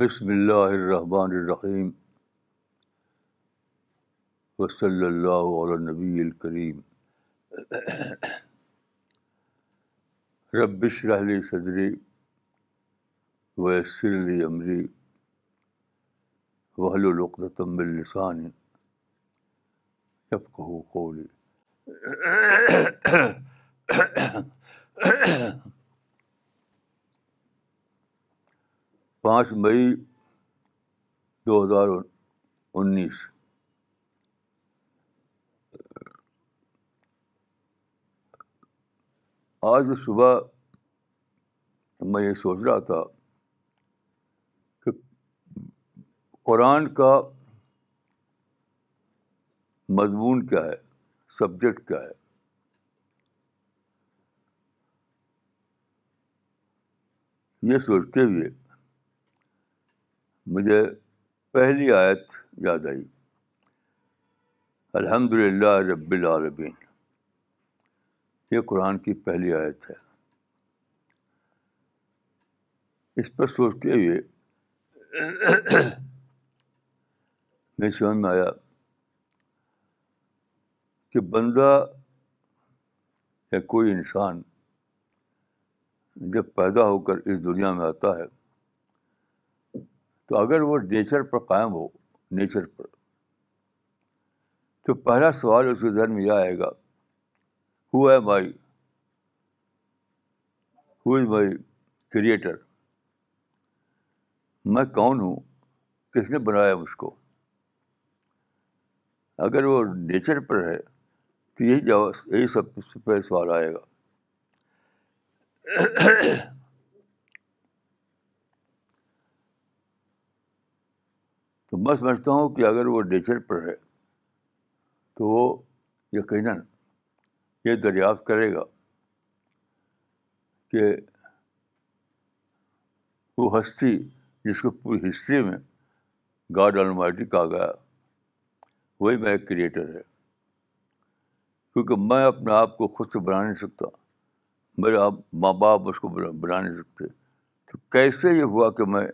بسم اللہ الرحمن الرحیم وصلی اللہ نبی الکریم ربش رحلی صدری ویسر علی عمری وحل العقدم السانی یفقہ قولی پانچ مئی دو ہزار انیس آج صبح میں یہ سوچ رہا تھا کہ قرآن کا مضمون کیا ہے سبجیکٹ کیا ہے یہ سوچتے ہوئے مجھے پہلی آیت یاد آئی الحمد للہ رب العالبین یہ قرآن کی پہلی آیت ہے اس پر سوچتے ہوئے میری سمجھ میں آیا کہ بندہ یا کوئی انسان جب پیدا ہو کر اس دنیا میں آتا ہے تو اگر وہ نیچر پر قائم ہو نیچر پر تو پہلا سوال اس کے ذہن میں یہ آئے گا who my who is my creator میں کون ہوں کس نے بنایا اس کو اگر وہ نیچر پر ہے تو یہی جواب یہی سب سے پہلے سوال آئے گا میں سمجھتا ہوں کہ اگر وہ نیچر پر ہے تو وہ یقیناً یہ دریافت کرے گا کہ وہ ہستی جس کو پوری ہسٹری میں گاڈ آل کہا گیا وہی میں ایک کریٹر ہے کیونکہ میں اپنے آپ کو خود سے بنا نہیں سکتا میرے آپ ماں باپ اس کو بنا نہیں سکتے تو کیسے یہ ہوا کہ میں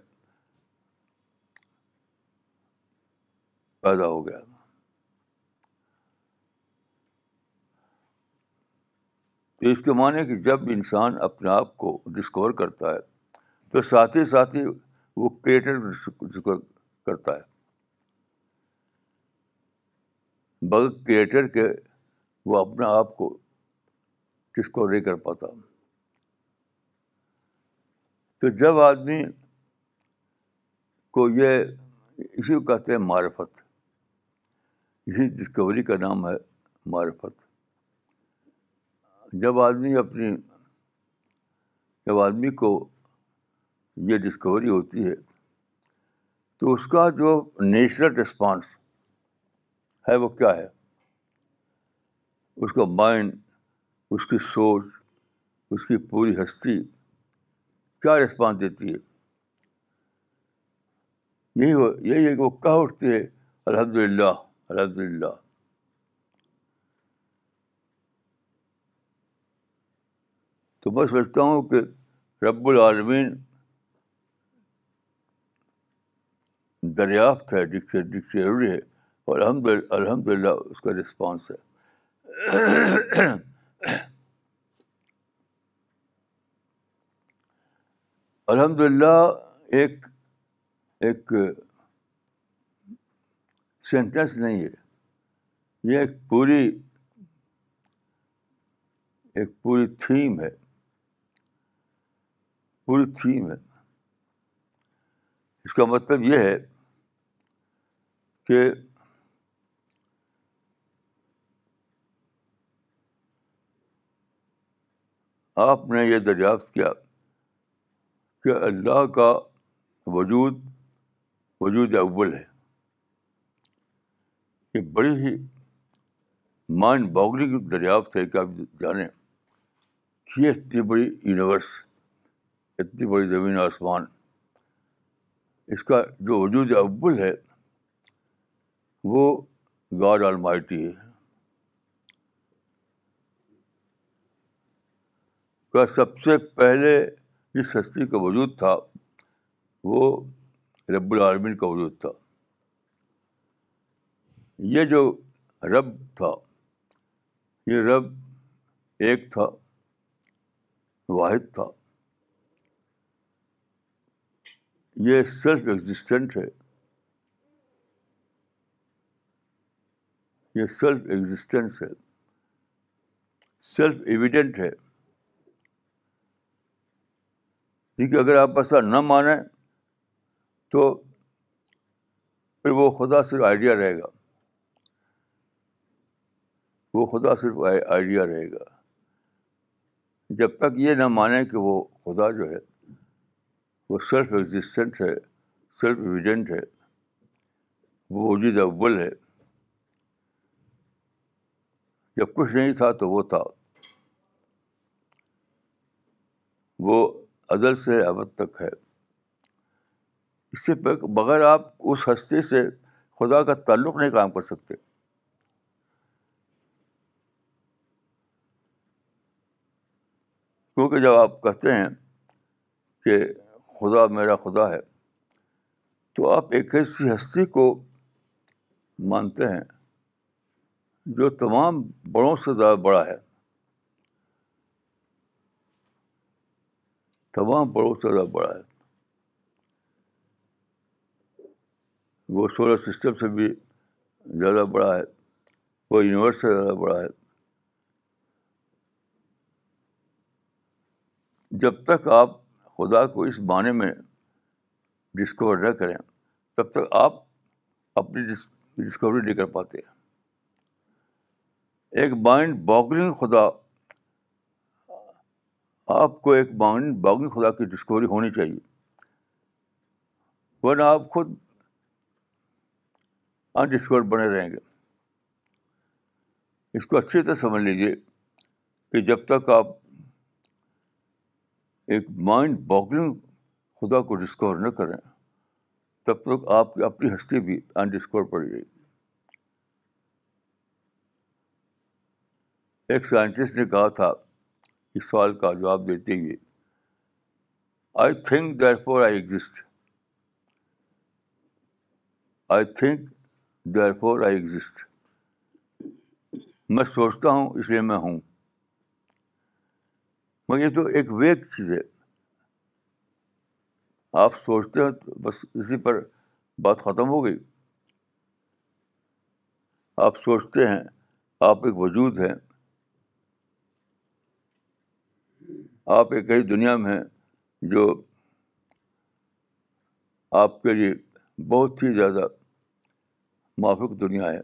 پیدا ہو گیا تو اس کے معنی کہ جب انسان اپنے آپ کو ڈسکور کرتا ہے تو ساتھ ہی ساتھ ہی وہ کریٹر ڈسکور کرتا ہے بغیر کریٹر کے وہ اپنے آپ کو ڈسکور نہیں کر پاتا تو جب آدمی کو یہ اسی کو کہتے ہیں معرفت اسی ڈسکوری کا نام ہے معرفت جب آدمی اپنی جب آدمی کو یہ ڈسکوری ہوتی ہے تو اس کا جو نیچرل رسپانس ہے وہ کیا ہے اس کا مائنڈ اس کی سوچ اس کی پوری ہستی کیا رسپانس دیتی ہے یہی وہ یہی ہے کہ وہ کہہ اٹھتی ہے الحمد للہ الحمد للہ تو میں سمجھتا ہوں کہ رب العالمین دریافت ہے ڈکشنری ہے اور الحمد الحمد للہ اس کا رسپانس ہے الحمد للہ ایک ایک سینٹینس نہیں ہے یہ ایک پوری ایک پوری تھیم ہے پوری تھیم ہے اس کا مطلب یہ ہے کہ آپ نے یہ دریافت کیا کہ اللہ کا وجود وجود اول ہے بڑی ہی مائنڈ باغلی دریافت ہے کہ آپ جانیں کہ یہ اتنی بڑی یونیورس اتنی بڑی زمین آسمان اس کا جو وجود اول ہے وہ گاڈ آل مائٹی ہے کا سب سے پہلے جس ہستی کا وجود تھا وہ رب العالمین کا وجود تھا یہ جو رب تھا یہ رب ایک تھا واحد تھا یہ سیلف ایگزسٹنٹ ہے یہ سیلف ایگزسٹنس ہے سیلف ایویڈنٹ ہے کیونکہ اگر آپ ایسا نہ مانیں تو پھر وہ خدا صرف آئیڈیا رہے گا وہ خدا صرف آئیڈیا رہے گا جب تک یہ نہ مانیں کہ وہ خدا جو ہے وہ سیلف ایگزسٹنٹ ہے سیلف ایویڈنٹ ہے وہ وجود اول ہے جب کچھ نہیں تھا تو وہ تھا وہ عدل سے ابد تک ہے اس سے بغیر آپ اس ہستی سے خدا کا تعلق نہیں کام کر سکتے کیونکہ جب آپ کہتے ہیں کہ خدا میرا خدا ہے تو آپ ایک ایسی ہستی کو مانتے ہیں جو تمام بڑوں سے زیادہ بڑا ہے تمام بڑوں سے زیادہ بڑا ہے وہ سولر سسٹم سے بھی زیادہ بڑا ہے وہ یونیورس سے زیادہ بڑا ہے جب تک آپ خدا کو اس معنی میں ڈسکور نہ کریں تب تک آپ اپنی ڈسکوری نہیں کر پاتے ہیں ایک مائنڈ باگلنگ خدا آپ کو ایک مائنڈ باگلنگ خدا کی ڈسکوری ہونی چاہیے ورنہ آپ خود ان ڈسکور بنے رہیں گے اس کو اچھی طرح سمجھ لیجیے کہ جب تک آپ ایک مائنڈ باگلنگ خدا کو ڈسکور نہ کریں تب تک آپ کی اپنی ہستی بھی انڈسکور پڑ جائے گی ایک سائنٹسٹ نے کہا تھا اس سوال کا جواب دیتے ہوئے I think therefore I exist I think therefore I exist میں سوچتا ہوں اس لیے میں ہوں مگر یہ تو ایک ویک چیز ہے آپ سوچتے ہیں تو بس اسی پر بات ختم ہو گئی آپ سوچتے ہیں آپ ایک وجود ہیں آپ ایک ایسی دنیا میں ہیں جو آپ کے لیے بہت ہی زیادہ موافق دنیا ہے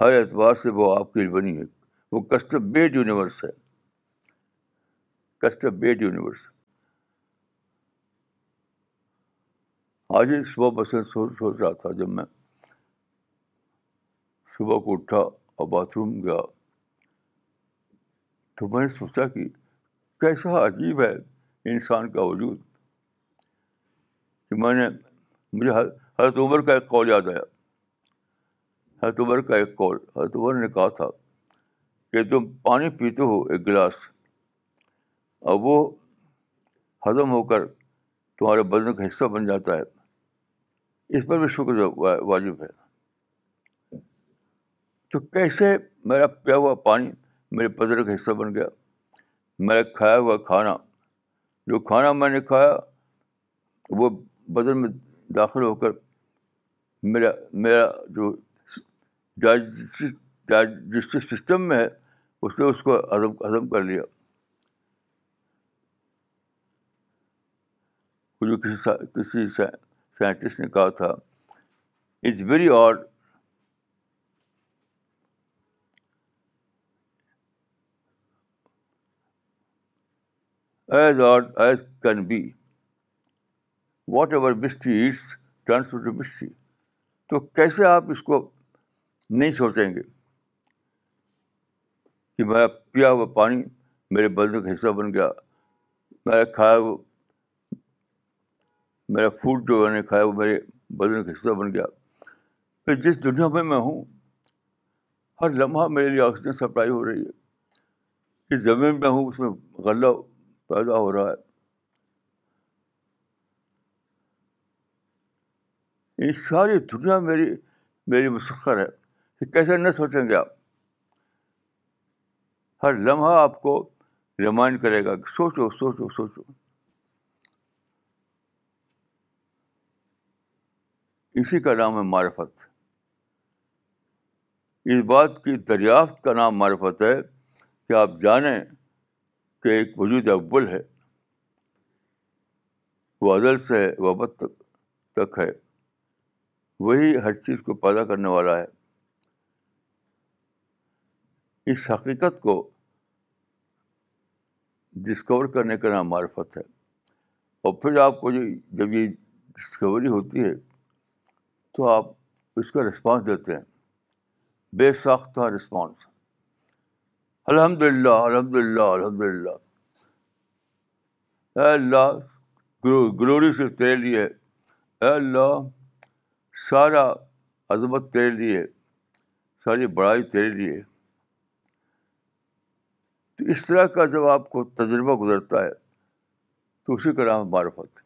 ہر اعتبار سے وہ آپ کے لیے بنی ہے وہ کشت بیڈ یونیورس ہے کشت بیڈ یونیورس آج ہی صبح بسیں سوچ سوچ رہا تھا جب میں صبح کو اٹھا اور باتھ روم گیا تو میں نے سوچا کہ کیسا عجیب ہے انسان کا وجود کہ میں نے مجھے حضرت عمر کا ایک کال یاد آیا حضرت عمر کا ایک کال حضرت عمر نے کہا تھا کہ تم پانی پیتے ہو ایک گلاس اور وہ ہضم ہو کر تمہارے بدن کا حصہ بن جاتا ہے اس پر بھی شکر واجب ہے تو کیسے میرا پیا ہوا پانی میرے بدن کا حصہ بن گیا میں کھایا ہوا کھانا جو کھانا میں نے کھایا وہ بدن میں داخل ہو کر میرا میرا جو ڈائجسٹ سسٹم میں ہے اس نے اس کو ہدم کر لیا جو کسی سائنٹسٹ نے کہا تھا it's very odd as odd as can be whatever mystery is transfer تو کیسے آپ اس کو نہیں سوچیں گے کہ میں پیا ہوا پانی میرے بدن کا حصہ بن گیا میں کھایا وہ میرا فوڈ جو میں نے کھایا وہ میرے بدن کا حصہ بن گیا پھر جس دنیا میں میں ہوں ہر لمحہ میرے لیے آکسیجن سپلائی ہو رہی ہے جس زمین میں ہوں اس میں غلہ پیدا ہو رہا ہے یہ ساری دنیا میری میری مسخر ہے کہ کیسے نہ سوچیں گے آپ ہر لمحہ آپ کو ریمائنڈ کرے گا کہ سوچو سوچو سوچو اسی کا نام ہے معرفت اس بات کی دریافت کا نام معرفت ہے کہ آپ جانیں کہ ایک وجود اول ہے وہ عدل سے ہے تک تک ہے وہی ہر چیز کو پیدا کرنے والا ہے اس حقیقت کو ڈسکور کرنے کا نام معرفت ہے اور پھر آپ کو جب یہ ڈسکوری ہوتی ہے تو آپ اس کا رسپانس دیتے ہیں بے ساختہ رسپانس الحمد للہ الحمد للہ الحمد للہ اے اللہ گلوری سے تیرے لیے اے اللہ سارا عظمت تیرے لیے ساری بڑائی تیرے لیے اس طرح کا جب آپ کو تجربہ گزرتا ہے تو اسی کا نام معرفت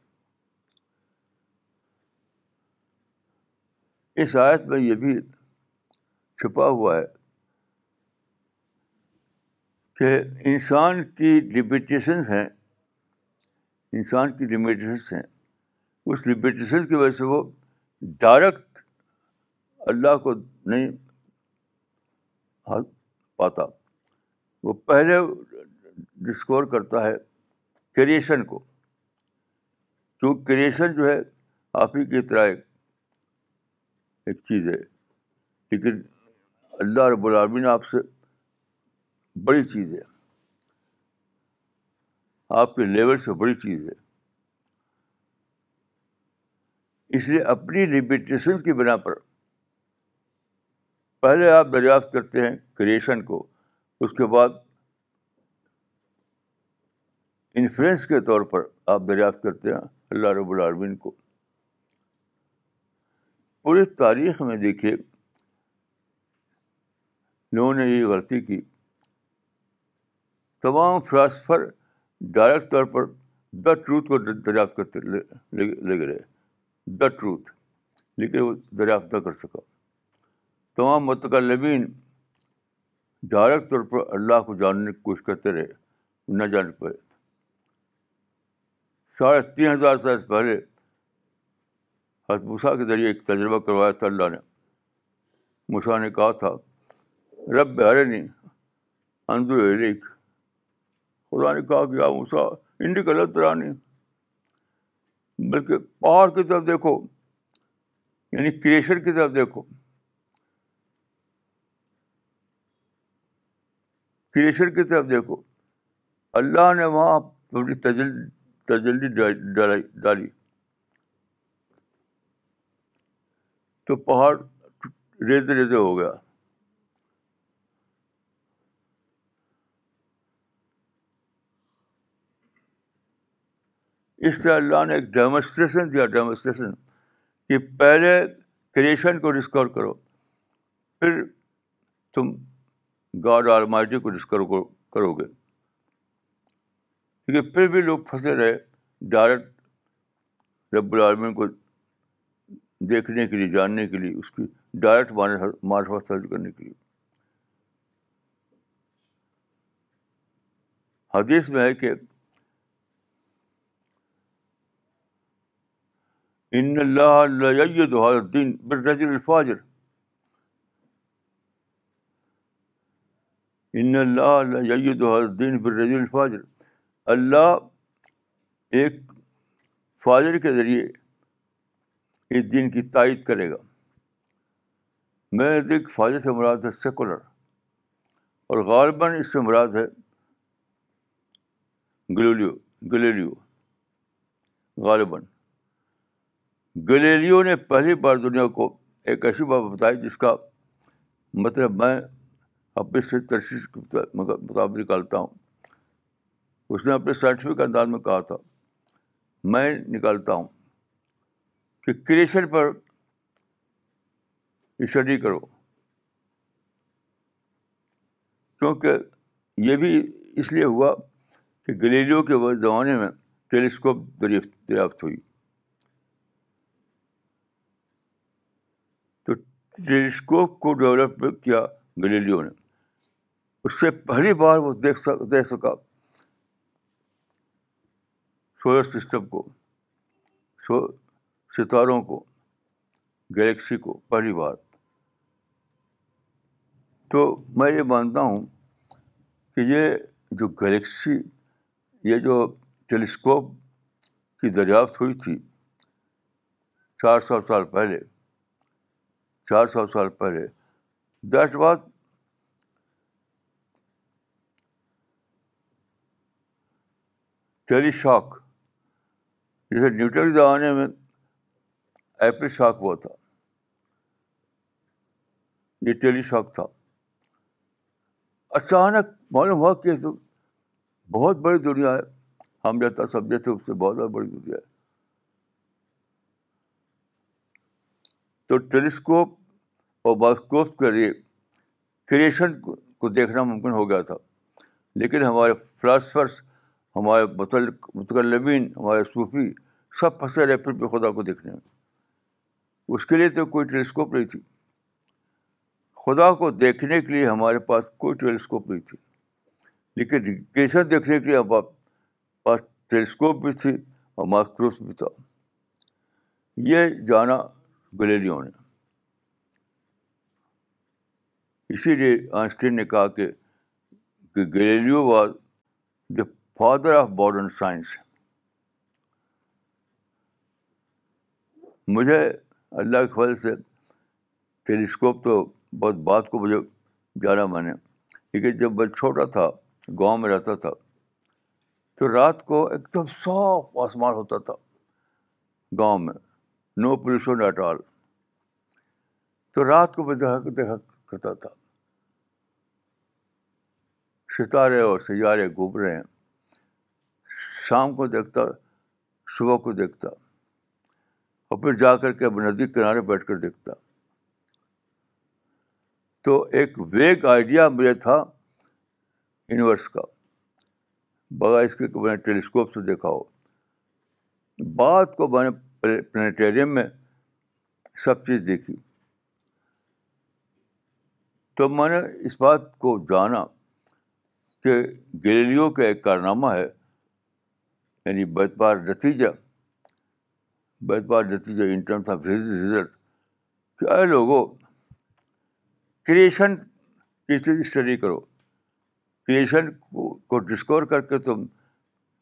اس آیت میں یہ بھی چھپا ہوا ہے کہ انسان کی لمیٹیشنس ہیں انسان کی لمیٹیشنس ہیں اس لمیٹیشن کی وجہ سے وہ ڈائریکٹ اللہ کو نہیں پاتا وہ پہلے ڈسکور کرتا ہے کریشن کو کیوں کریشن جو ہے آپ ہی کی طرح ایک چیز ہے لیکن اللہ رب العالمین آپ سے بڑی چیز ہے آپ کے لیول سے بڑی چیز ہے اس لیے اپنی لمیٹیشن کی بنا پر پہلے آپ دریافت کرتے ہیں کریشن کو اس کے بعد انفلوئنس کے طور پر آپ دریافت کرتے ہیں اللہ رب العالمین کو پوری تاریخ میں دیکھیے لوگوں نے یہ غلطی کی تمام فلاسفر ڈائریکٹ طور پر دا ٹروتھ کو دریافت کرتے لگے رہے دا ٹروتھ لیکن وہ دریافت نہ کر سکا تمام متقلبین ڈائریکٹ طور پر اللہ کو جاننے کی کوشش کرتے رہے نہ جان پائے ساڑھے تین ہزار سال پہلے ہسبوشا کے ذریعے ایک تجربہ کروایا تھا اللہ نے موشا نے کہا تھا رب برے نہیں علیک خدا نے کہا کہ آپ آوشا انڈی لط رہا نہیں بلکہ پہاڑ کی طرف دیکھو یعنی کریشن کی طرف دیکھو کریشن کی طرف دیکھو اللہ نے وہاں تجلی ڈالی تو پہاڑ ریتے ریتے ہو گیا اس طرح اللہ نے ایک ڈیمونسٹریشن دیا ڈیمونسٹریشن کہ پہلے کریشن کو ڈسکور کرو پھر تم گاڈ آر مائٹی کو ڈسکرو کرو گے کیونکہ پھر بھی لوگ پھنسے رہے ڈائریکٹ رب العالمین کو دیکھنے کے لیے جاننے کے لیے اس کی ڈائریکٹ معرفت حاصل کرنے کے لیے حدیث میں ہے کہ ان اللہ دین بر الفاظر اللہ دو الدین برج الفاظر اللہ ایک فاضر کے ذریعے اس دین کی تائید کرے گا میں دیکھ فاضر سے مراد ہے سیکولر اور غالباً اس سے مراد ہے گلیلیو گلیلیو غالباً گلیلیو نے پہلی بار دنیا کو ایک ایسی بات بتائی جس کا مطلب میں اپنے سے تشخیص کے مطابق نکالتا ہوں اس نے اپنے سائنٹیفک انداز میں کہا تھا میں نکالتا ہوں کہ کریشن پر اسٹڈی کرو کیونکہ یہ بھی اس لیے ہوا کہ گلیریوں کے زمانے میں ٹیلیسکوپ دریافت دریافت ہوئی تو ٹیلیسکوپ کو ڈیولپ کیا گلیریوں نے اس سے پہلی بار وہ دیکھ سک دیکھ سکا سولر سسٹم کو سو ستاروں کو گلیکسی کو پہلی بار تو میں یہ مانتا ہوں کہ یہ جو گلیکسی یہ جو ٹیلیسکوپ کی دریافت ہوئی تھی چار سو سال پہلے چار سو سال پہلے دیٹ واز ٹیلی شاک جیسے نیوٹن کے زمانے میں ایپل شاک ہوا تھا یہ ٹیلی شاک تھا اچانک معلوم ہوا کہ تو بہت بڑی دنیا ہے ہم جاتا سمجھے تھے اس سے بہت زیادہ بڑی دنیا ہے تو ٹیلی اسکوپ اور بائیسکوپ کے لیے کریشن کو دیکھنا ممکن ہو گیا تھا لیکن ہمارے فلاسفرس ہمارے متقلبین ہمارے صوفی سب پھنسے رہے پھر بھی خدا کو دیکھنے میں اس کے لیے تو کوئی ٹیلیسکوپ نہیں تھی خدا کو دیکھنے کے لیے ہمارے پاس کوئی ٹیلیسکوپ نہیں تھی لیکن کیسے دیکھنے کے لیے ہمارے پاس ٹیلیسکوپ بھی تھی اور مائکروس بھی تھا یہ جانا گلیریوں نے اسی لیے آنسٹین نے کہا کہ Galileo was the father of modern science مجھے اللہ کے فضل سے ٹیلی اسکوپ تو بہت بات کو مجھے جانا مانے لیکن جب میں چھوٹا تھا گاؤں میں رہتا تھا تو رات کو ایک دم صاف آسمان ہوتا تھا گاؤں میں نو پولیوشن ایٹ آل تو رات کو میں دیکھا دیکھا کرتا تھا ستارے اور سیارے گھوم رہے ہیں شام کو دیکھتا صبح کو دیکھتا اور پھر جا کر کے ندی کنارے بیٹھ کر دیکھتا تو ایک ویگ آئیڈیا مجھے تھا یونیورس کا بغیر اس کے میں نے ٹیلی اسکوپ سے دیکھا ہو بعد کو میں نے پلانیٹیریم میں سب چیز دیکھی تو میں نے اس بات کو جانا کہ گلیریوں کا ایک کارنامہ ہے یعنی بیت بار نتیجہ بیت بار نتیجہ ان ٹرمس آف ریزلٹ کہ اے لوگوں کریشن کی اسٹڈی کرو کریشن کو ڈسکور کر کے تم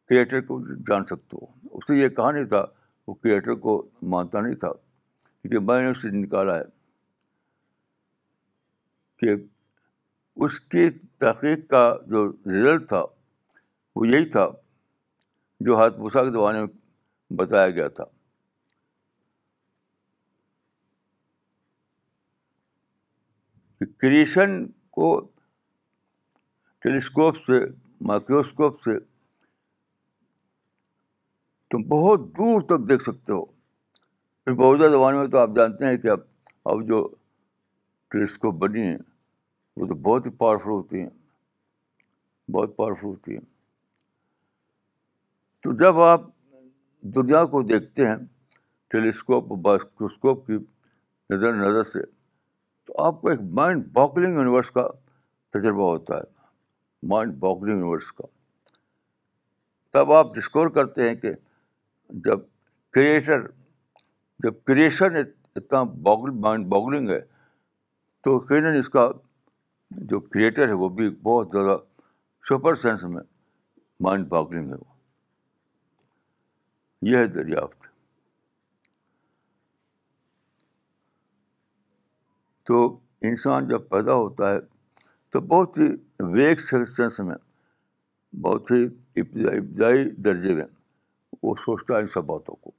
کریٹر کو جان سکتے ہو اس کی یہ کہا نہیں تھا وہ کریٹر کو مانتا نہیں تھا کیونکہ میں نے اس سے نکالا ہے کہ اس کی تحقیق کا جو رزلٹ تھا وہ یہی تھا جو حضرت موسا کے زمانے میں بتایا گیا تھا کریشن کو ٹیلیسکوپ سے مائکروسکوپ سے تم بہت دور تک دیکھ سکتے ہو موجودہ زمانے میں تو آپ جانتے ہیں کہ اب اب جو ٹیلیسکوپ بنی ہیں وہ تو بہت ہی پاورفل ہوتی ہیں بہت پاورفل ہوتی ہیں تو جب آپ دنیا کو دیکھتے ہیں ٹیلی اسکوپ کی نظر نظر سے تو آپ کو ایک مائنڈ باکلنگ یونیورس کا تجربہ ہوتا ہے مائنڈ باکلنگ یونیورس کا تب آپ ڈسکور کرتے ہیں کہ جب کریٹر جب کریشن اتنا باگل مائنڈ باگلنگ ہے تو اس کا جو کریٹر ہے وہ بھی بہت زیادہ سپر سینس میں مائنڈ باگلنگ ہے وہ یہ ہے دریافت تو انسان جب پیدا ہوتا ہے تو بہت ہی ویکشن میں بہت ہی ابتدائی ابتدائی درجے میں وہ سوچتا ہے ان سب باتوں کو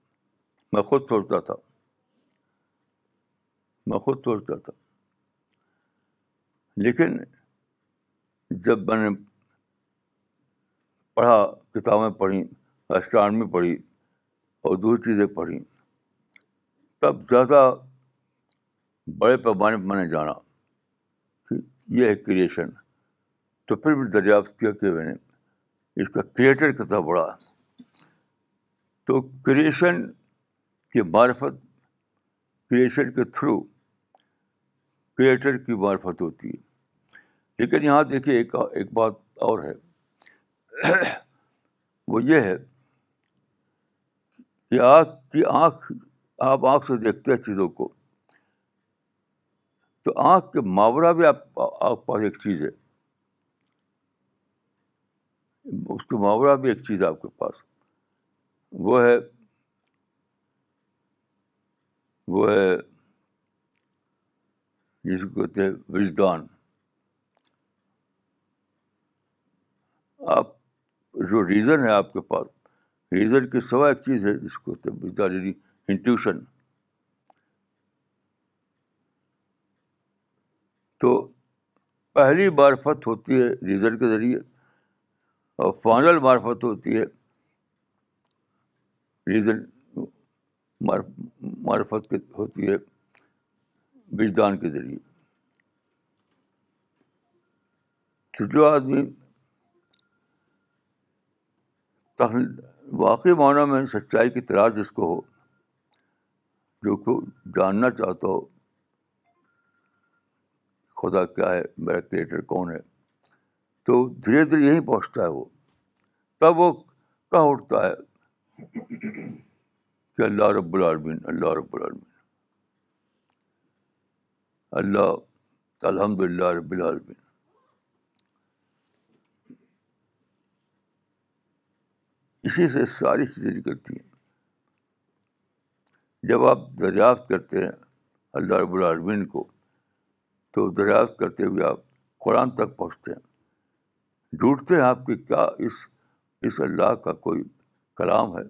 میں خود سوچتا تھا میں خود سوچتا تھا لیکن جب میں نے پڑھا کتابیں پڑھی اسٹرانمی پڑھی اور دو چیزیں پڑھیں تب زیادہ بڑے پیمانے پر میں نے جانا کہ یہ ہے کریشن تو پھر بھی دریافت کیا کہ میں نے اس کا کریٹر کتنا بڑا تو کریشن کی معرفت کریشن کے تھرو کریٹر کی معرفت ہوتی ہے لیکن یہاں دیکھیے ایک ایک بات اور ہے وہ یہ ہے آگ کی آنکھ آپ آنکھ سے دیکھتے ہیں چیزوں کو تو آنکھ کے ماورا بھی آپ آپ پاس ایک چیز ہے اس کے ماورا بھی ایک چیز ہے آپ کے پاس وہ ہے وہ ہے جس کو کہتے ہیں وجدان آپ جو ریزن ہے آپ کے پاس ریزن کے سوا ایک چیز ہے جس کو انٹیوشن تو پہلی معرفت ہوتی ہے ریزن کے ذریعے اور فائنل معرفت ہوتی ہے ریزن معرفت ہوتی ہے وجدان کے ذریعے تو جو آدمی واقعی معنیٰ میں سچائی کی تلاش جس کو ہو جو کو جاننا چاہتا ہو خدا کیا ہے میرا کریٹر کون ہے تو دھیرے دھیرے یہیں پہنچتا ہے وہ تب وہ کہاں اٹھتا ہے کہ اللہ رب العالمین اللہ رب العالمین اللہ الحمد للہ رب العالمین اسی سے ساری چیزیں نکلتی ہیں جب آپ دریافت کرتے ہیں اللہ رب العالمین کو تو دریافت کرتے ہوئے آپ قرآن تک پہنچتے ہیں ڈھونڈتے ہیں آپ کی کیا اس اس اللہ کا کوئی کلام ہے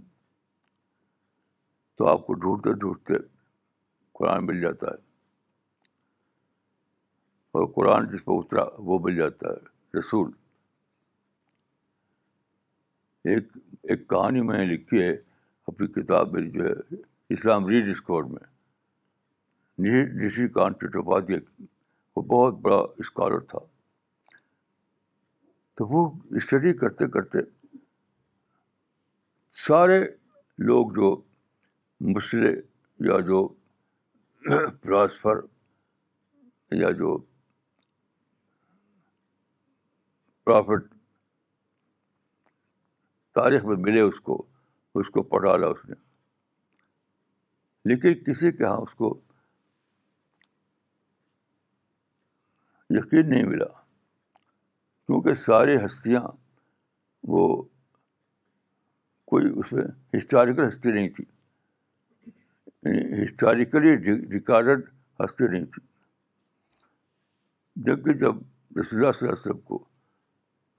تو آپ کو ڈھونڈتے ڈھونڈتے قرآن مل جاتا ہے اور قرآن جس پہ اترا وہ مل جاتا ہے رسول ایک ایک کہانی میں نے لکھی ہے اپنی کتاب میری جو ہے اسلام ری ڈسکور میں نشی کانت چٹوپادیا وہ بہت بڑا اسکالر تھا تو وہ اسٹڈی کرتے کرتے سارے لوگ جو مسئلے یا جو فلاسفر یا جو پرافٹ تاریخ میں ملے اس کو اس کو پڑھا لا اس نے لیکن کسی کے یہاں اس کو یقین نہیں ملا کیونکہ ساری ہستیاں وہ کوئی اس میں ہسٹوریکل ہستی نہیں تھی یعنی ہسٹوریکلی ریکارڈ ہستی نہیں تھی جبکہ جب رسول اللہ صلی اللہ علیہ وسلم کو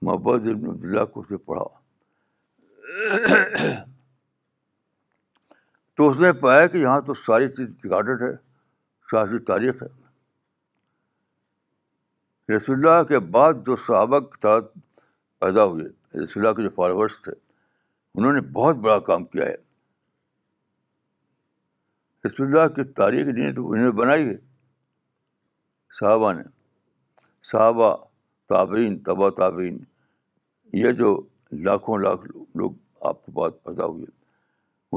محبت عبد عبداللہ کو اس نے پڑھا تو اس نے پایا کہ یہاں تو ساری چیز ریکارڈیڈ ہے ساری تاریخ ہے رسول اللہ کے بعد جو صحابہ کے ساتھ پیدا ہوئے رسول اللہ کے جو فالوورس تھے انہوں نے بہت بڑا کام کیا ہے رسول اللہ کی تاریخ نہیں تو انہوں نے بنائی ہے صحابہ نے صحابہ تابعین تبا تابعین یہ جو لاکھوں لاکھ لوگ آپ کو بات پیدا ہوئی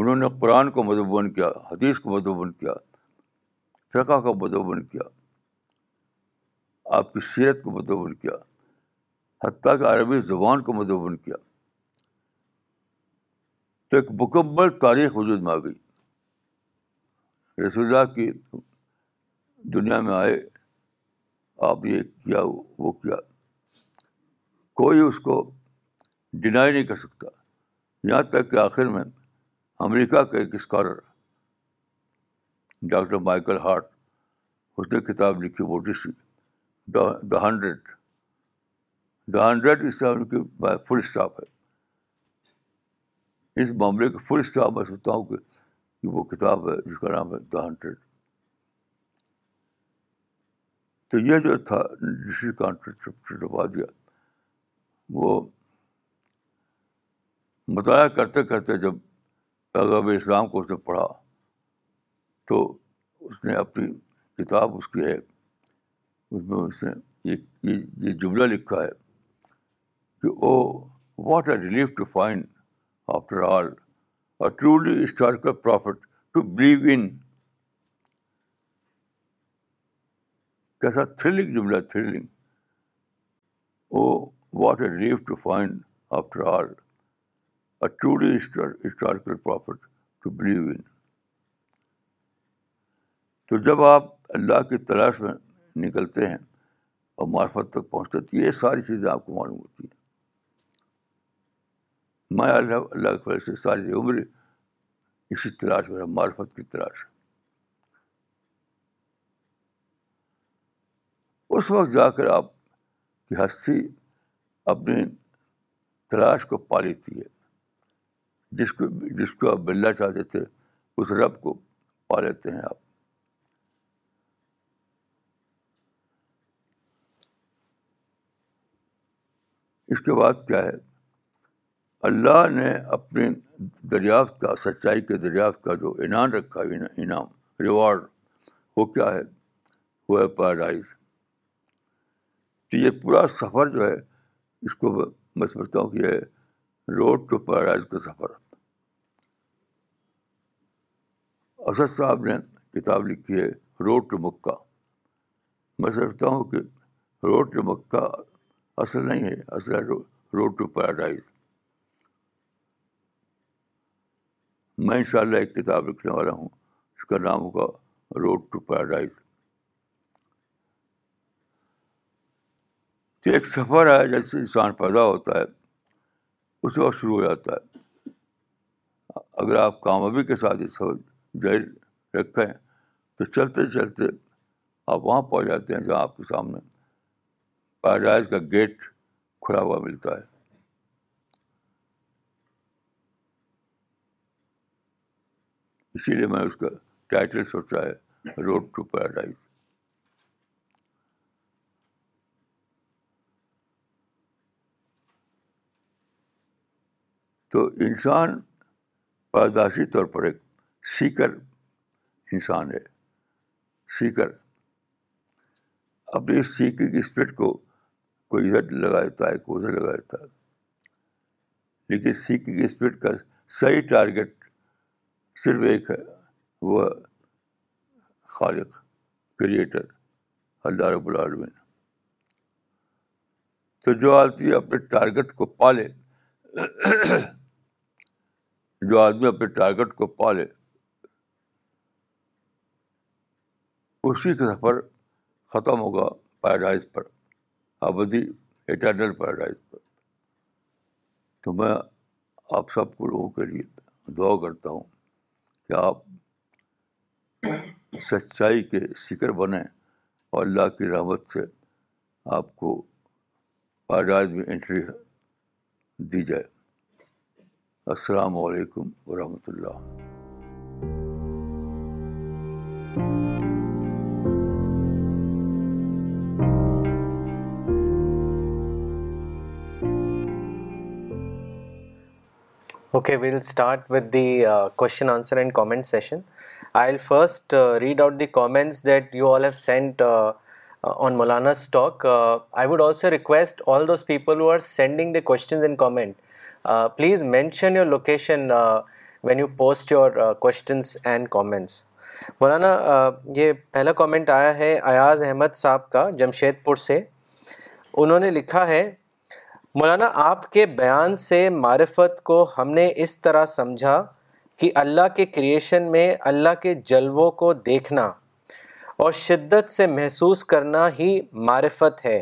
انہوں نے قرآن کو مدعبن کیا حدیث کو مدعبن کیا فقہ کا مدعبن کیا آپ کی سیرت کو مدعبن کیا حتیٰ کہ عربی زبان کو مدعبن کیا تو ایک مکمل تاریخ وجود میں آ گئی رسول اللہ کی دنیا میں آئے آپ یہ کیا وہ کیا کوئی اس کو ڈینائی نہیں کر سکتا یہاں تک کہ آخر میں امریکہ کا ایک اسکالر ڈاکٹر مائیکل ہارٹ اس نے کتاب لکھی بوٹی سی the the hundred the hundred اس طرح کی فل اسٹاف ہے اس معاملے کے فل اسٹاف میں سنتا ہوں کہ وہ کتاب ہے جس کا نام ہے دا ہنڈریڈ تو یہ جو تھا ڈسکی کانٹر ڈبا دیا وہ مطالعہ کرتے کرتے جب پیغب اسلام کو اس نے پڑھا تو اس نے اپنی کتاب اس کی ہے اس میں اس نے یہ یہ جملہ لکھا ہے کہ O what are relief to find after all a truly start prophet to believe in کیسا تھرلنگ جملہ thrilling O what a relief to find after all to ڈیسٹ historical prophet to believe in تو جب آپ اللہ کی تلاش میں نکلتے ہیں اور معرفت تک پہنچتے تو یہ ساری چیزیں آپ کو معلوم ہوتی ہیں میں اللہ اللہ کے فرض سے ساری عمر اسی تلاش میں معرفت کی تلاش اس وقت جا کر آپ کی ہستی اپنی تلاش کو پا لیتی ہے جس کو جس کو آپ ملنا چاہتے تھے اس رب کو پا لیتے ہیں آپ اس کے بعد کیا ہے اللہ نے اپنے دریافت کا سچائی کے دریافت کا جو انعام رکھا انعام ریوارڈ وہ کیا ہے وہ ہے پیراڈائز تو یہ پورا سفر جو ہے اس کو میں سمجھتا ہوں کہ یہ روڈ ٹو پیراڈائز کا سفر اسد صاحب نے کتاب لکھی ہے روڈ ٹو مکہ میں سمجھتا ہوں کہ روڈ ٹو مکہ اصل نہیں ہے اصل ہے روڈ ٹو پیراڈائز میں ان شاء اللہ ایک کتاب لکھنے والا ہوں اس کا نام ہوگا روڈ ٹو پیراڈائز تو ایک سفر ہے جیسے انسان پیدا ہوتا ہے اس وقت شروع ہو جاتا ہے اگر آپ کامیابی کے ساتھ یہ سب جاری رکھیں تو چلتے چلتے آپ وہاں پہنچ جاتے ہیں جہاں آپ کے سامنے پیراڈائز کا گیٹ کھلا ہوا ملتا ہے اسی لیے میں اس کا ٹائٹل سوچا ہے روڈ ٹو پیراڈائز تو انسان پیداشی طور پر ایک سیکر انسان ہے سیکر اپنی سیکی کی اسپرٹ کو کوئی ادھر لگا دیتا ہے کوئی ادھر لگا دیتا ہے لیکن کی اسپرٹ کا صحیح ٹارگیٹ صرف ایک ہے وہ خالق کریٹر اللہ رب العالمین تو جو آتی ہے اپنے ٹارگیٹ کو پالے جو آدمی اپنے ٹارگیٹ کو پالے اسی کا سفر ختم ہوگا پیراڈائز پر ابدی اٹرنل پیراڈائز پر تو میں آپ سب کو لوگوں کے لیے دعا کرتا ہوں کہ آپ سچائی کے شکر بنیں اور اللہ کی رحمت سے آپ کو پیراڈائز میں انٹری دی جائے السلام علیکم ورحمۃ اللہ session I will first read out Maulana please mention your location when you post your questions and comments مولانا یہ پہلا کامنٹ آیا ہے ایاز احمد صاحب کا جمشید پور سے انہوں نے لکھا ہے مولانا آپ کے بیان سے معرفت کو ہم نے اس طرح سمجھا کہ اللہ کے کریشن میں اللہ کے جلووں کو دیکھنا اور شدت سے محسوس کرنا ہی معرفت ہے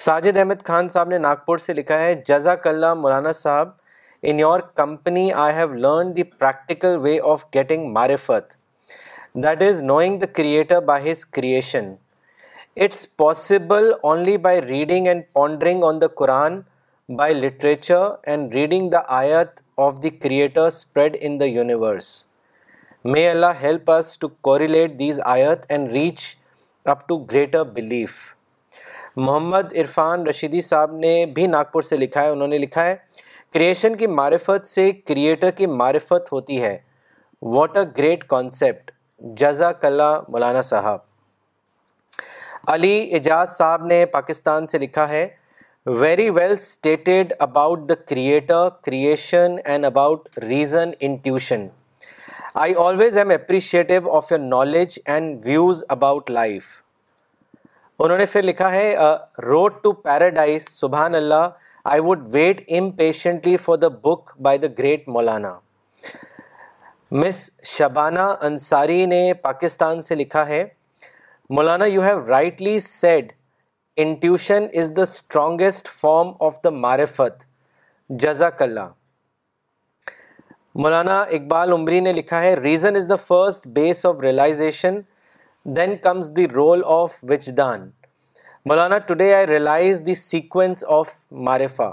ساجد احمد خان صاحب نے ناگپور سے لکھا ہے جزاک اللہ Maulana Sahab in your company I have learn the practical way of getting معرفت that is knowing the creator by his creation it's possible only by reading and pondering on the Quran by literature and reading the آیت of the creator spread in the universe may Allah help us to correlate these آیت and reach up to greater belief Muhammad Irfan Rashidi Sahab نے بھی ناگپور سے لکھا ہے انہوں نے لکھا ہے کریشن کی معرفت سے کریٹر کی معرفت ہوتی ہے واٹ اے گریٹ کانسیپٹ جزاک اللہ مولانا صاحب علی اعجاز صاحب نے پاکستان سے لکھا ہے very well stated about the creator creation and about reason intuition I always am appreciative of your knowledge and views about life انہوں نے پھر لکھا ہے روڈ ٹو پیراڈائز سبحان اللہ I would wait impatiently for the book by the great Maulana Miss Shabana Ansari نے پاکستان سے لکھا ہے Maulana you have rightly said intuition is the strongest form of the معرفت جزاک اللہ مولانا اقبال عمری نے لکھا ہے reason is the first base of realization then comes the role of which then Maulana today I realize the sequence of معرفہ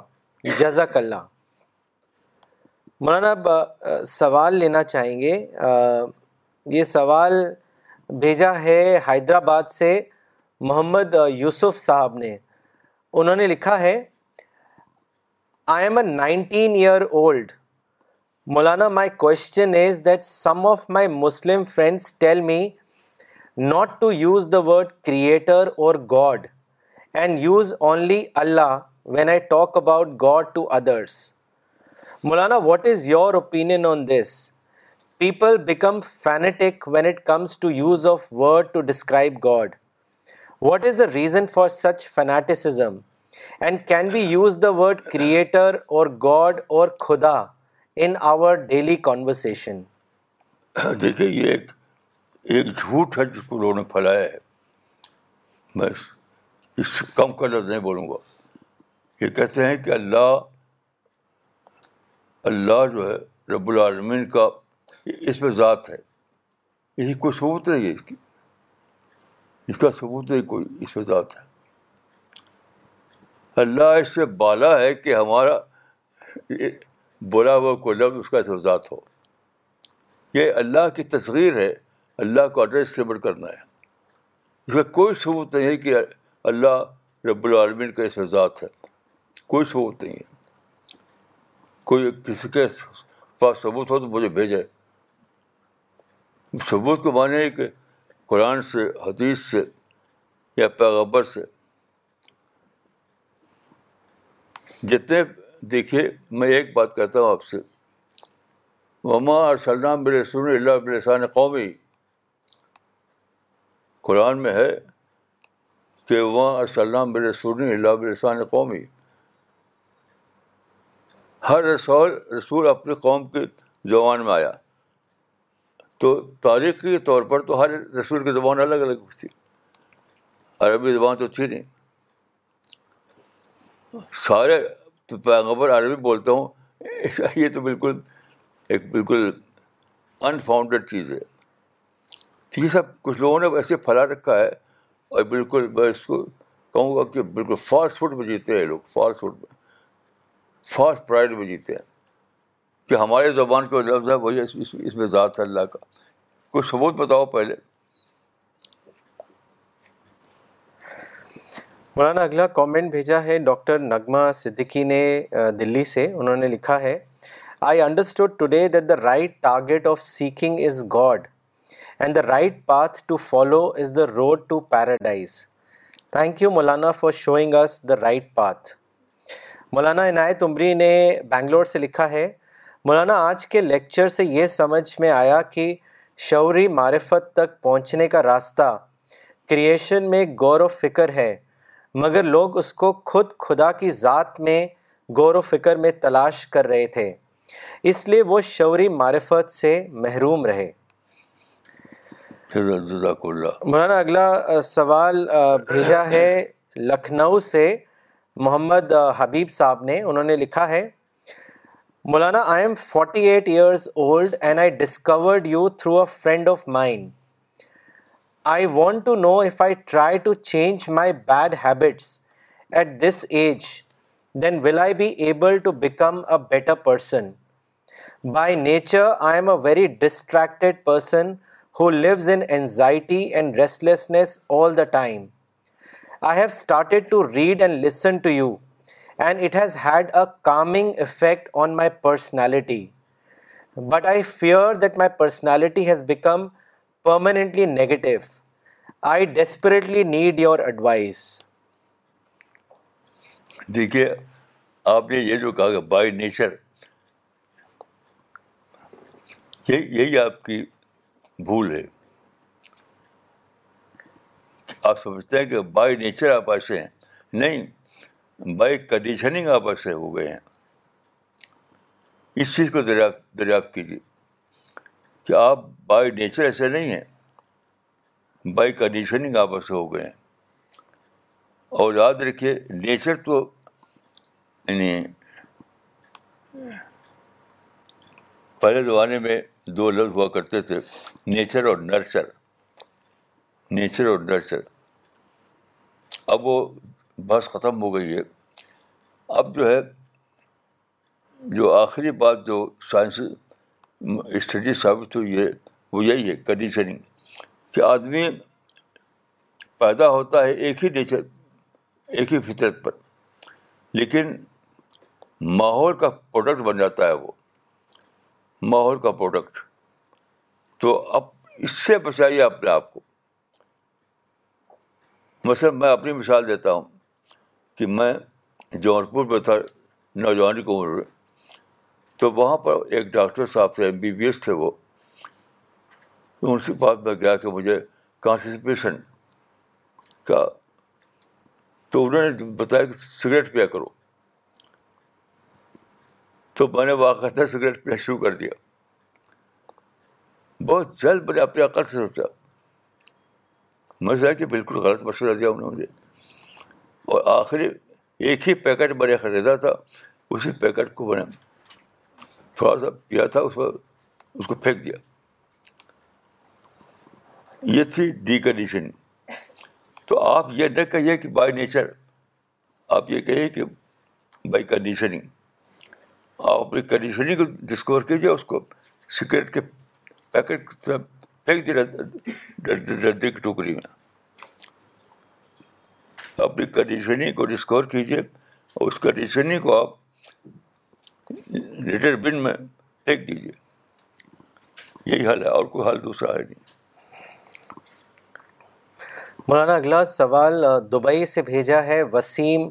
جزاک اللہ مولانا سوال لینا چاہیں گے یہ سوال بھیجا ہے حیدرآباد سے محمد یوسف صاحب نے انہوں نے لکھا ہے I am a nineteen year old Maulana my question is that some of my Muslim friends tell me not to use the word creator اور God and use only Allah when I talk about God to others Maulana what is your opinion on this people become fanatic when it comes to use of word to describe God what is the reason for such fanaticism and can be use the word creator or God or خدا ان our daily conversation دیکھیے یہ ایک ایک جھوٹ ہے جس کو لوگوں نے پھیلایا ہے میں اس سے کم کا لفظ نہیں بولوں گا یہ کہتے ہیں کہ اللہ اللہ جو ہے رب العالمین کا اس میں ذات ہے اس کوئی ثبوت نہیں ہے اس کی اس کا ثبوت نہیں کوئی اس میں ذات ہے اللہ اس سے بالا ہے کہ ہمارا ہوا کوئی لفظ اس کا اس میں ذات ہو یہ اللہ کی تصغیر ہے اللہ کو ایڈریس شبل کرنا ہے اس کا کوئی ثبوت نہیں ہے کہ اللہ رب العالمین کا اس ذات ہے کوئی ثبوت نہیں ہے کوئی کسی کے پاس ثبوت ہو تو مجھے بھیجے ثبوت کو مانے کہ قرآن سے حدیث سے یا پیغبر سے جتنے دیکھیے میں ایک بات کہتا ہوں آپ سے مما اور سلام عبلیہ اللہ بلسان قومی قرآن میں ہے کہ وہاں السلام برسول اللہ برسان قومی ہر رسول رسول اپنی قوم کے زبان میں آیا تو تاریخی طور پر تو ہر رسول کی زبان الگ الگ تھی عربی زبان تو تھی نہیں سارے تو پیغبر عربی بولتا ہوں یہ تو بالکل ایک بالکل انفاؤنڈیڈ چیز ہے تو یہ سب کچھ لوگوں نے ایسے پھیلا رکھا ہے اور بالکل میں اس کو کہوں گا کہ بالکل فاسٹ فوڈ میں جیتے ہیں لوگ فاسٹ فوڈ میں فاسٹ پرائڈ میں جیتے ہیں کہ ہمارے زبان کا لفظ ہے وہی اس میں ذات ہے اللہ کا کچھ ثبوت بتاؤ پہلے مولانا اگلا کامنٹ بھیجا ہے ڈاکٹر نغمہ صدیقی نے دلی سے انہوں نے لکھا ہے I understood today that the right target of seeking is God and the right path to follow is the road to paradise thank you Maulana for showing us the right path Maulana Inayat Umri نے بنگلور سے لکھا ہے مولانا آج کے lecture سے یہ سمجھ میں آیا کہ شعوری معرفت تک پہنچنے کا راستہ کریشن میں غور و فکر ہے مگر لوگ اس کو خود خدا کی ذات میں غور و فکر میں تلاش کر رہے تھے اس لیے وہ شعوری معرفت سے محروم رہے مولانا اگلا سوال بھیجا ہے لکھنؤ سے محمد حبیب صاحب نے انہوں نے لکھا ہے Maulana I am forty eight years old and I discovered you through a friend of mind I want to know if I try to change my bad habits at this age then will I be able to become a better person by nature I am a very distracted person who lives in anxiety and restlessness all the time I have started to read and listen to you and it has had a calming effect on my personality but I fear that my personality has become permanently negative I desperately need your advice دیکھیے آپ نے یہ جو کہا کہ by nature یہی آپ کی بھول ہے آپ سمجھتے ہیں کہ بائی نیچر آپ ایسے ہیں نہیں بائی کنڈیشننگ آپ ایسے ہو گئے ہیں اس چیز کو دریافت دریافت کیجیے کہ آپ بائی نیچر ایسے نہیں ہیں بائی کنڈیشننگ آپ ایسے ہو گئے ہیں اور یاد رکھیے نیچر تو یعنی پہلے زمانے میں دو لفظ ہوا کرتے تھے نیچر اور نرچر نیچر اور نرچر اب وہ بس ختم ہو گئی ہے اب جو ہے جو آخری بات جو سائنس اسٹڈی ثابت ہوئی ہے وہ یہی ہے کنڈیشننگ کہ آدمی پیدا ہوتا ہے ایک ہی نیچر ایک ہی فطرت پر لیکن ماحول کا پروڈکٹ بن جاتا ہے وہ ماحول کا پروڈکٹ تو اب اس سے بچائیے اپنے آپ کو مثلاً میں اپنی مثال دیتا ہوں کہ میں جون پور میں تھا نوجوانی کی عمر میں تو وہاں پر ایک ڈاکٹر صاحب تھے ایم بی بی ایس تھے وہ ان کے بات میں گیا کہ مجھے کانسٹیپیشن کا تو انہوں نے بتایا کہ سگریٹ پیا کرو تو میں نے آ سگریٹ پینا شروع کر دیا بہت جلد میں نے اپنے عقل سے سوچا میں سوچا کہ بالکل غلط مشورہ دیا انہوں نے مجھے اور آخری ایک ہی پیکٹ میں نے خریدا تھا اسی پیکٹ کو میں نے تھوڑا سا پیا تھا اس پر اس کو پھینک دیا یہ تھی ڈی کنڈیشن تو آپ یہ نہ کہیے کہ بائی نیچر آپ یہ کہیے کہ بائی کنڈیشننگ آپ اپنی کنڈیشننگ کو ڈسکور کیجیے اس کو سگریٹ کے پیکٹ کی طرح پھینک دیا جاتا کی ٹوکری میں اپنی کنڈیشننگ کو ڈسکور کیجیے اس کنڈیشننگ کو آپ لیٹر بن میں پھینک دیجیے یہی حل ہے اور کوئی حل دوسرا ہے نہیں مولانا اگلا سوال دبئی سے بھیجا ہے وسیم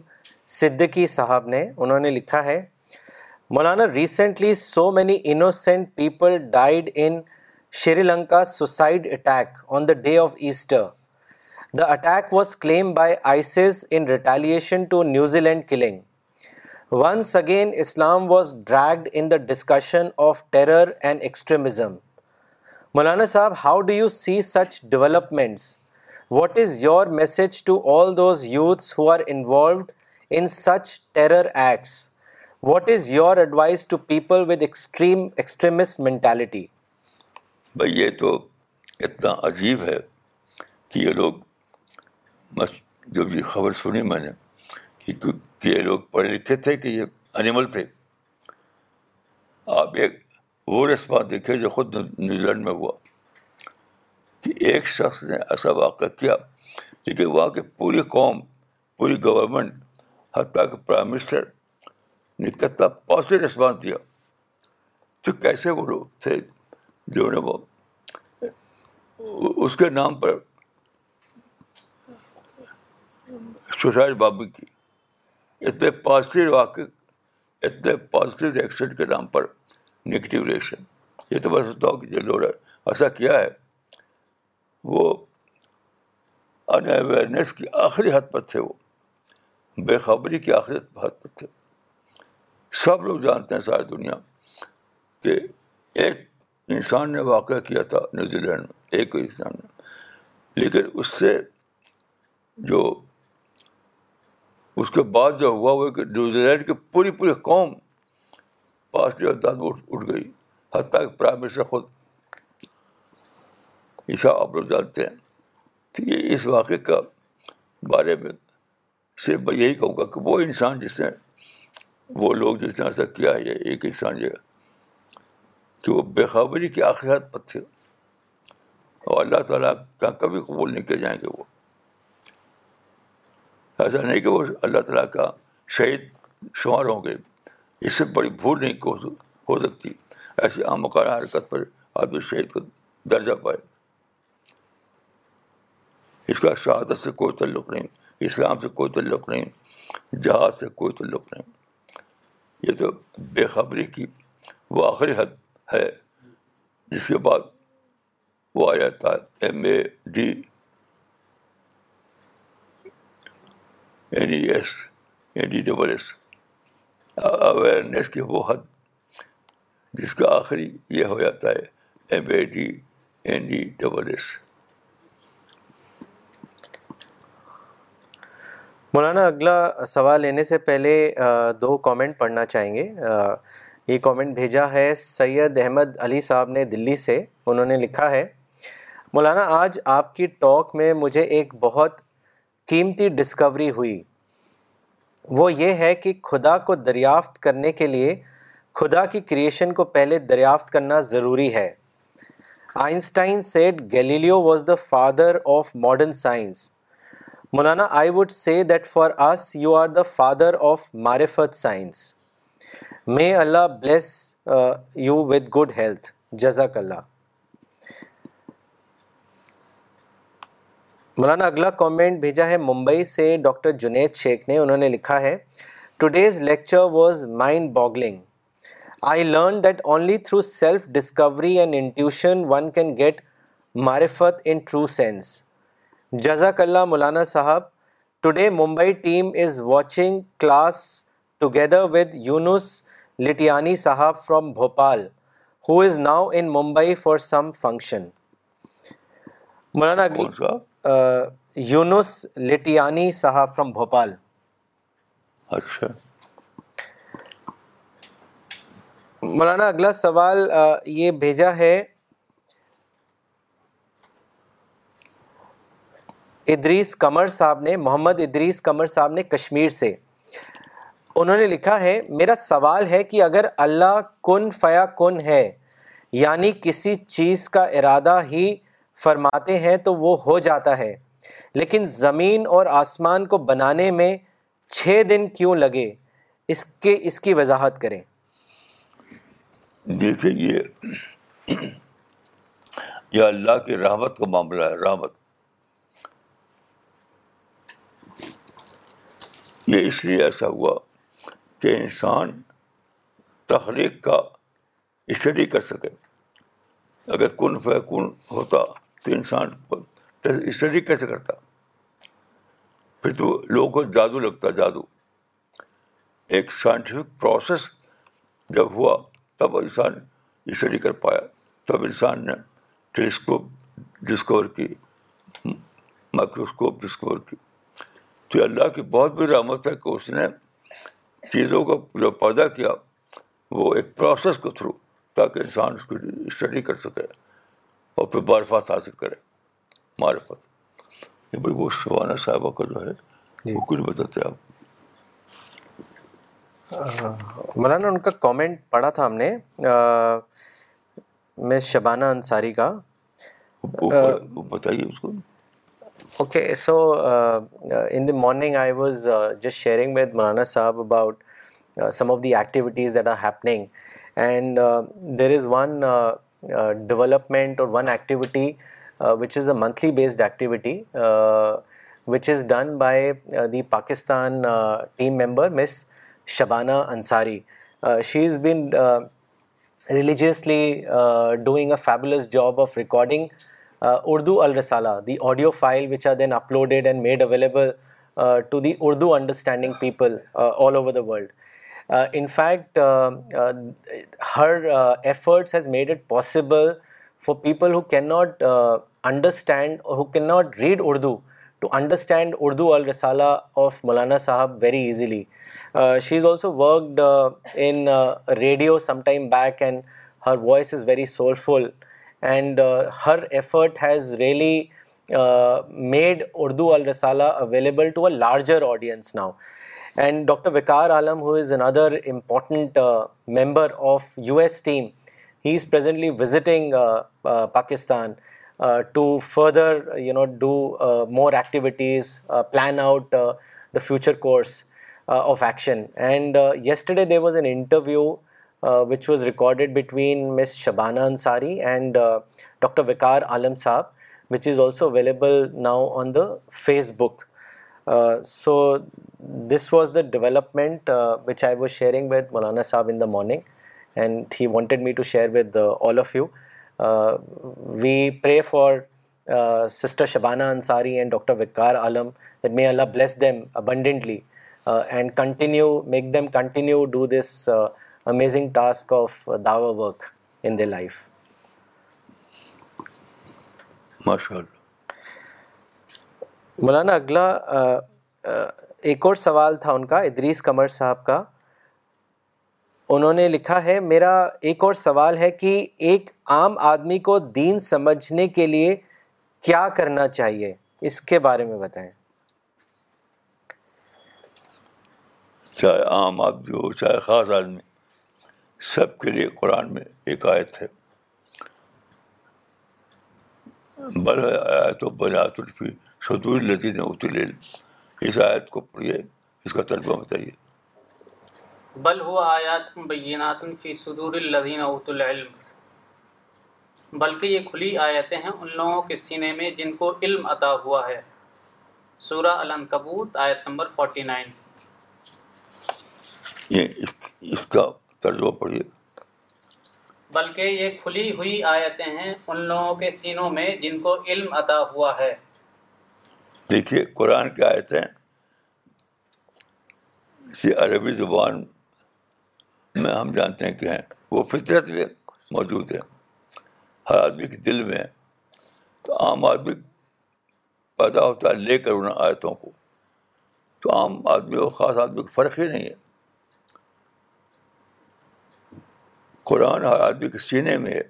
صدیقی صاحب نے انہوں نے لکھا ہے Maulana, recently so many innocent people died in Sri Lanka's suicide attack on the day of Easter. The attack was claimed by ISIS in retaliation to New Zealand killing. Once again, Islam was dragged in the discussion of terror and extremism. Maulana Sahab, how do you see such developments? What is your message to all those youths who are involved in such terror acts? What is your advice to people with extreme extremist mentality بھائی یہ تو اتنا عجیب ہے کہ یہ لوگ جب یہ خبر سنی میں نے کہ یہ لوگ پڑھے لکھے تھے کہ یہ انیمل تھے آپ ایک وہ رسمات دیکھے جو خود نیوزی لینڈ میں ہوا کہ ایک شخص نے ایسا واقعہ کیا لیکن وہاں کی پوری قوم پوری گورنمنٹ حتیٰ کہ پرائم منسٹر کتنا پازیٹیو ریسپانس دیا تو کیسے وہ لوگ تھے جو نے وہ اس کے نام پر سشاج بابو کی اتنے پازیٹیو واقع اتنے پازیٹیو ریکشن کے نام پر نگیٹیو ریئیکشن یہ تو میں ہوں کہ جو جی لوڑا ایسا کیا ہے وہ ان اویئرنیس کی آخری حد پر تھے وہ بے خبری کی آخری حد پر تھے سب لوگ جانتے ہیں ساری دنیا کہ ایک انسان نے واقعہ کیا تھا نیوزی لینڈ میں ایک انسان نے لیکن اس سے جو اس کے بعد جو ہوا وہ کہ نیوزی لینڈ کی پوری پوری قوم پاسٹی اعتبار اٹھ گئی حتیٰ کہ پرائم منسٹر خود ایسا آپ لوگ جانتے ہیں تو یہ اس واقعے کا بارے میں صرف میں یہی کہوں گا کہ وہ انسان جس نے وہ لوگ جس طرح سے کیا ہے ایک انسان یہ کہ وہ بے خبری حد آخرات تھے اور اللہ تعالیٰ کا کبھی قبول نہیں کیا جائیں گے وہ ایسا نہیں کہ وہ اللہ تعالیٰ کا شہید شمار ہوں گے اس سے بڑی بھول نہیں ہو سکتی ایسی امکانہ حرکت پر آدمی شہید کا درجہ پائے اس کا شہادت سے کوئی تعلق نہیں اسلام سے کوئی تعلق نہیں جہاز سے کوئی تعلق نہیں یہ تو بے خبری کی وہ آخری حد ہے جس کے بعد وہ آ جاتا ہے M A D N E S N D double S awareness کی وہ حد جس کا آخری یہ ہو جاتا ہے M A D N D double S Maulana اگلا سوال لینے سے پہلے دو کامنٹ پڑھنا چاہیں گے یہ کامنٹ بھیجا ہے سید احمد علی صاحب نے دلی سے انہوں نے لکھا ہے مولانا آج آپ کی ٹاک میں مجھے ایک بہت قیمتی ڈسکوری ہوئی وہ یہ ہے کہ خدا کو دریافت کرنے کے لیے خدا کی کریشن کو پہلے دریافت کرنا ضروری ہے Einstein said Galileo was the father of modern science Maulana I would say that for us you are the father of معرفت science may Allah bless you with good health جزاک اللہ مولانا اگلا کامنٹ بھیجا ہے ممبئی سے ڈاکٹر جنید شیخ نے انہوں نے لکھا ہے today's lecture was mind boggling I learn that only through self discovery and intuition one can get معرفت ان ٹرو سینس جزاک اللہ Maulana Sahab today Mumbai team is watching class together with Yunus Latiyani Sahab from Bhopal who is now in Mumbai for some function Maulana Yunus Latiyani صاحب from Bhopal اچھا مولانا اگلا سوال یہ بھیجا ہے ادریس قمر صاحب نے محمد ادریس قمر صاحب نے کشمیر سے انہوں نے لکھا ہے میرا سوال ہے کہ اگر اللہ کن فیا کن ہے یعنی کسی چیز کا ارادہ ہی فرماتے ہیں تو وہ ہو جاتا ہے لیکن زمین اور آسمان کو بنانے میں چھ دن کیوں لگے اس کے اس کی وضاحت کریں دیکھیں یہ اللہ کی رحمت کا معاملہ ہے رحمت یہ اس لیے ایسا ہوا کہ انسان تخلیق کا اسٹڈی کر سکے اگر کن فیکن ہوتا تو انسان اسٹڈی کیسے کرتا پھر تو لوگوں کو جادو لگتا جادو ایک سائنٹیفک پروسیس جب ہوا تب انسان اسٹڈی کر پایا تب انسان نے ٹیلیسکوپ ڈسکور کی مائکروسکوپ ڈسکور کی تو اللہ کی بہت بڑی رحمت ہے کہ اس نے چیزوں کو جو پیدا کیا وہ ایک پروسیس کے تھرو تاکہ انسان اس کی اسٹڈی کر سکے اور پھر معرفت حاصل کرے معرفت یہ بھائی وہ شبانہ صاحبہ کا جو ہے جی۔ وہ کچھ بتاتے آپ مولانا ان کا کامنٹ پڑھا تھا ہم نے میں شبانہ انصاری کا بتائیے اس کو Okay, so uh, uh, in the morning I was uh, just sharing with Maulana Sahab about some of the activities that are happening, and there is one development or one activity which is a monthly based activity which is done by the Pakistan team member Miss Shabana Ansari. She's been religiously doing a fabulous job of recording Urdu Al Risala the audio file which are then uploaded and made available to the Urdu understanding people all over the world in fact her effort has made it possible for people who can not understand who can not read Urdu to understand Urdu Al Risala of Maulana Sahib very easily she is also worked in radio some time back and her voice is very soulful and uh, her effort has really uh, made Urdu Al-Risala available to a larger audience now. And Dr. Viqar Alam, who is another important uh, member of US team, he is presently visiting Pakistan to further, do more activities, plan out the future course of action. And yesterday there was an interview uh, which was recorded between Miss Shabana Ansari and uh, Dr. Vicar Alam Saab, which is also available now on the Facebook. Uh, so this was the development which I was sharing with Maulana Saab in the morning, and he wanted me to share with all of you. We pray for Sister Shabana Ansari and Dr. Vicar Alam, that may Allah bless them abundantly and continue, make them continue do this amazing task of the work in life Maulana اگلا ایک اور سوال تھا ان کا ادریس قمر صاحب کا انہوں نے لکھا ہے میرا ایک اور سوال ہے کہ ایک عام آدمی کو دین سمجھنے کے لیے کیا کرنا چاہیے اس کے بارے میں بتائیں چاہے عام آدمی ہو چاہے خاص آدمی سب کے لیے قرآن میں ایک آیت ہے بل آیت و بنات الفی صدور لطی نے اتر اس آیت کو پڑھیے اس کا ترجمہ بتائیے بل ہوا آیات بینات فی صدور الذین اوت العلم بلکہ یہ کھلی آیتیں ہیں ان لوگوں کے سینے میں جن کو علم عطا ہوا ہے سورہ الانکبوت آیت نمبر فورٹی نائن یہ اس, اس کا ترجمہ پڑھیے بلکہ یہ کھلی ہوئی آیتیں ہیں ان لوگوں کے سینوں میں جن کو علم عطا ہوا ہے دیکھیے قرآن کی آیتیں اسی عربی زبان میں ہم جانتے ہیں کہ وہ فطرت میں موجود ہے ہر آدمی کے دل میں تو عام آدمی پیدا ہوتا ہے لے کر ان آیتوں کو تو عام آدمی اور خاص آدمی کو فرق ہی نہیں ہے قرآن ہر آدمی کے سینے میں ہے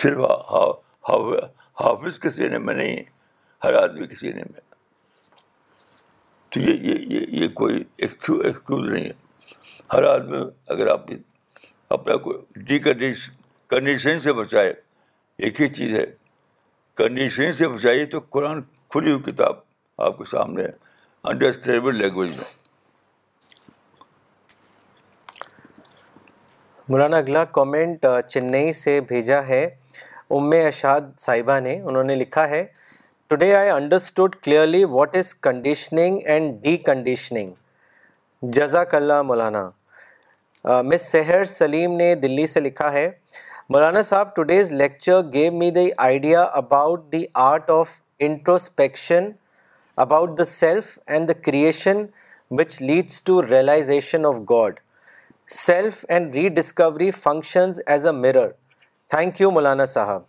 صرف حافظ کے سینے میں نہیں ہے ہر آدمی کے سینے میں تو یہ یہ یہ, یہ کوئی ایکسکیوز نہیں ہے ہر آدمی اگر آپ اپنا کوئی کنڈیشن سے بچائے ایک ہی چیز ہے کنڈیشن سے بچائیے تو قرآن کھلی ہوئی کتاب آپ کے سامنے انڈرسٹینڈیبل لینگویج میں مولانا اگلا کومنٹ چنئی سے بھیجا ہے ام اشاد صاحبہ نے انہوں نے لکھا ہے today I understood clearly what is conditioning and deconditioning جزاک اللہ مولانا مس صحر سلیم نے دلی سے لکھا ہے Maulana Sahib today's lecture gave me the idea about the art of introspection about the self and the creation which leads to realization of God self and rediscovery functions as a mirror thank you Maulana Sahib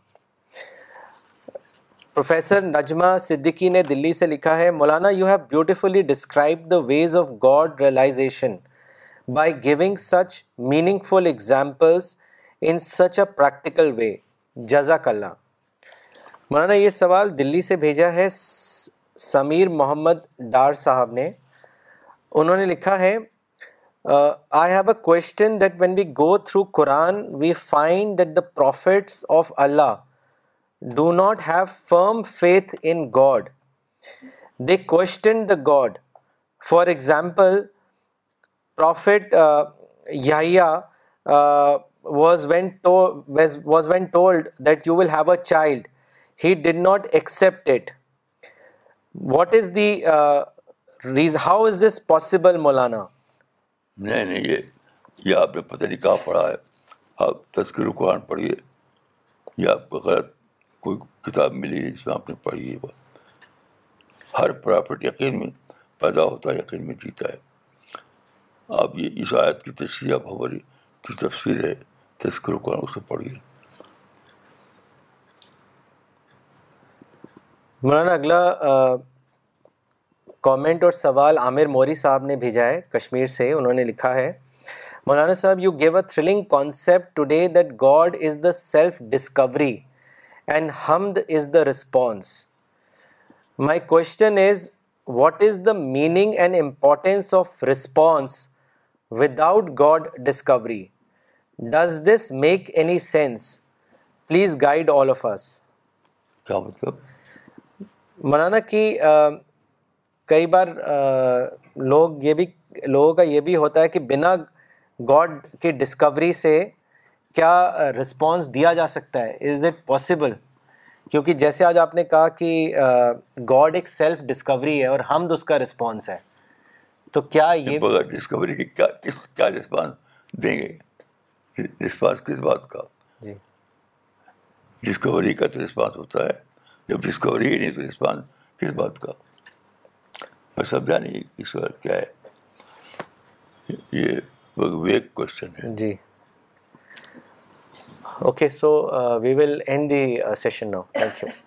professor Najma Siddiqui نے دلی سے لکھا ہے Maulana you have beautifully describe the ways of God realization by giving such meaningful examples in such a practical way جزاک اللہ مولانا یہ سوال دلی سے بھیجا ہے سمیر محمد ڈار صاحب نے انہوں نے لکھا ہے Uh, I have a question that when we go through Quran, we find that the prophets of Allah do not have firm faith in God. They question the God. For example, Prophet uh, Yahya uh, was when told that you will have a child, he did not accept it. What is the reason? How is this possible, Maulana? نہیں نہیں یہ یہ آپ نے پتہ نہیں کہاں پڑھا ہے آپ تذکر قرآن پڑھیے یا آپ کو غلط کوئی کتاب ملی ہے جس میں آپ نے پڑھی ہے ہر پرافٹ یقین میں پیدا ہوتا ہے یقین میں جیتا ہے آپ یہ اس آیت کی تشریح آپ ہماری جو تفسیر ہے تذکر قرآن اسے پڑھیے مولانا اگلا کامنٹ اور سوال عامر موری صاحب نے بھیجا ہے کشمیر سے انہوں نے لکھا ہے Maulana Sahib you gave a thrilling concept today that God is the self discovery and ہمد is the response my question is what is the meaning and importance of response without God discovery does this make any sense please guide all of us کیا مطلب مولانا کہ کئی بار لوگ یہ بھی لوگوں کا یہ بھی ہوتا ہے کہ بنا گاڈ کے ڈسکوری سے کیا رسپانس دیا جا سکتا ہے از اٹ پاسبل کیونکہ جیسے آج آپ نے کہا کہ گاڈ ایک سیلف ڈسکوری ہے اور حمد اس کا رسپانس ہے تو کیا یہ ڈسکوری کی کیا کیا رسپانس دیں گے رسپانس کس بات کا جی ڈسکوری کا تو رسپانس ہوتا ہے جب ڈسکوری ہی نہیں تو رسپانس کس بات کا میں سمجھا نہیں اس وقت کیا ہے یہ ویک کوشچن ہے جی okay so we will end the session now thank you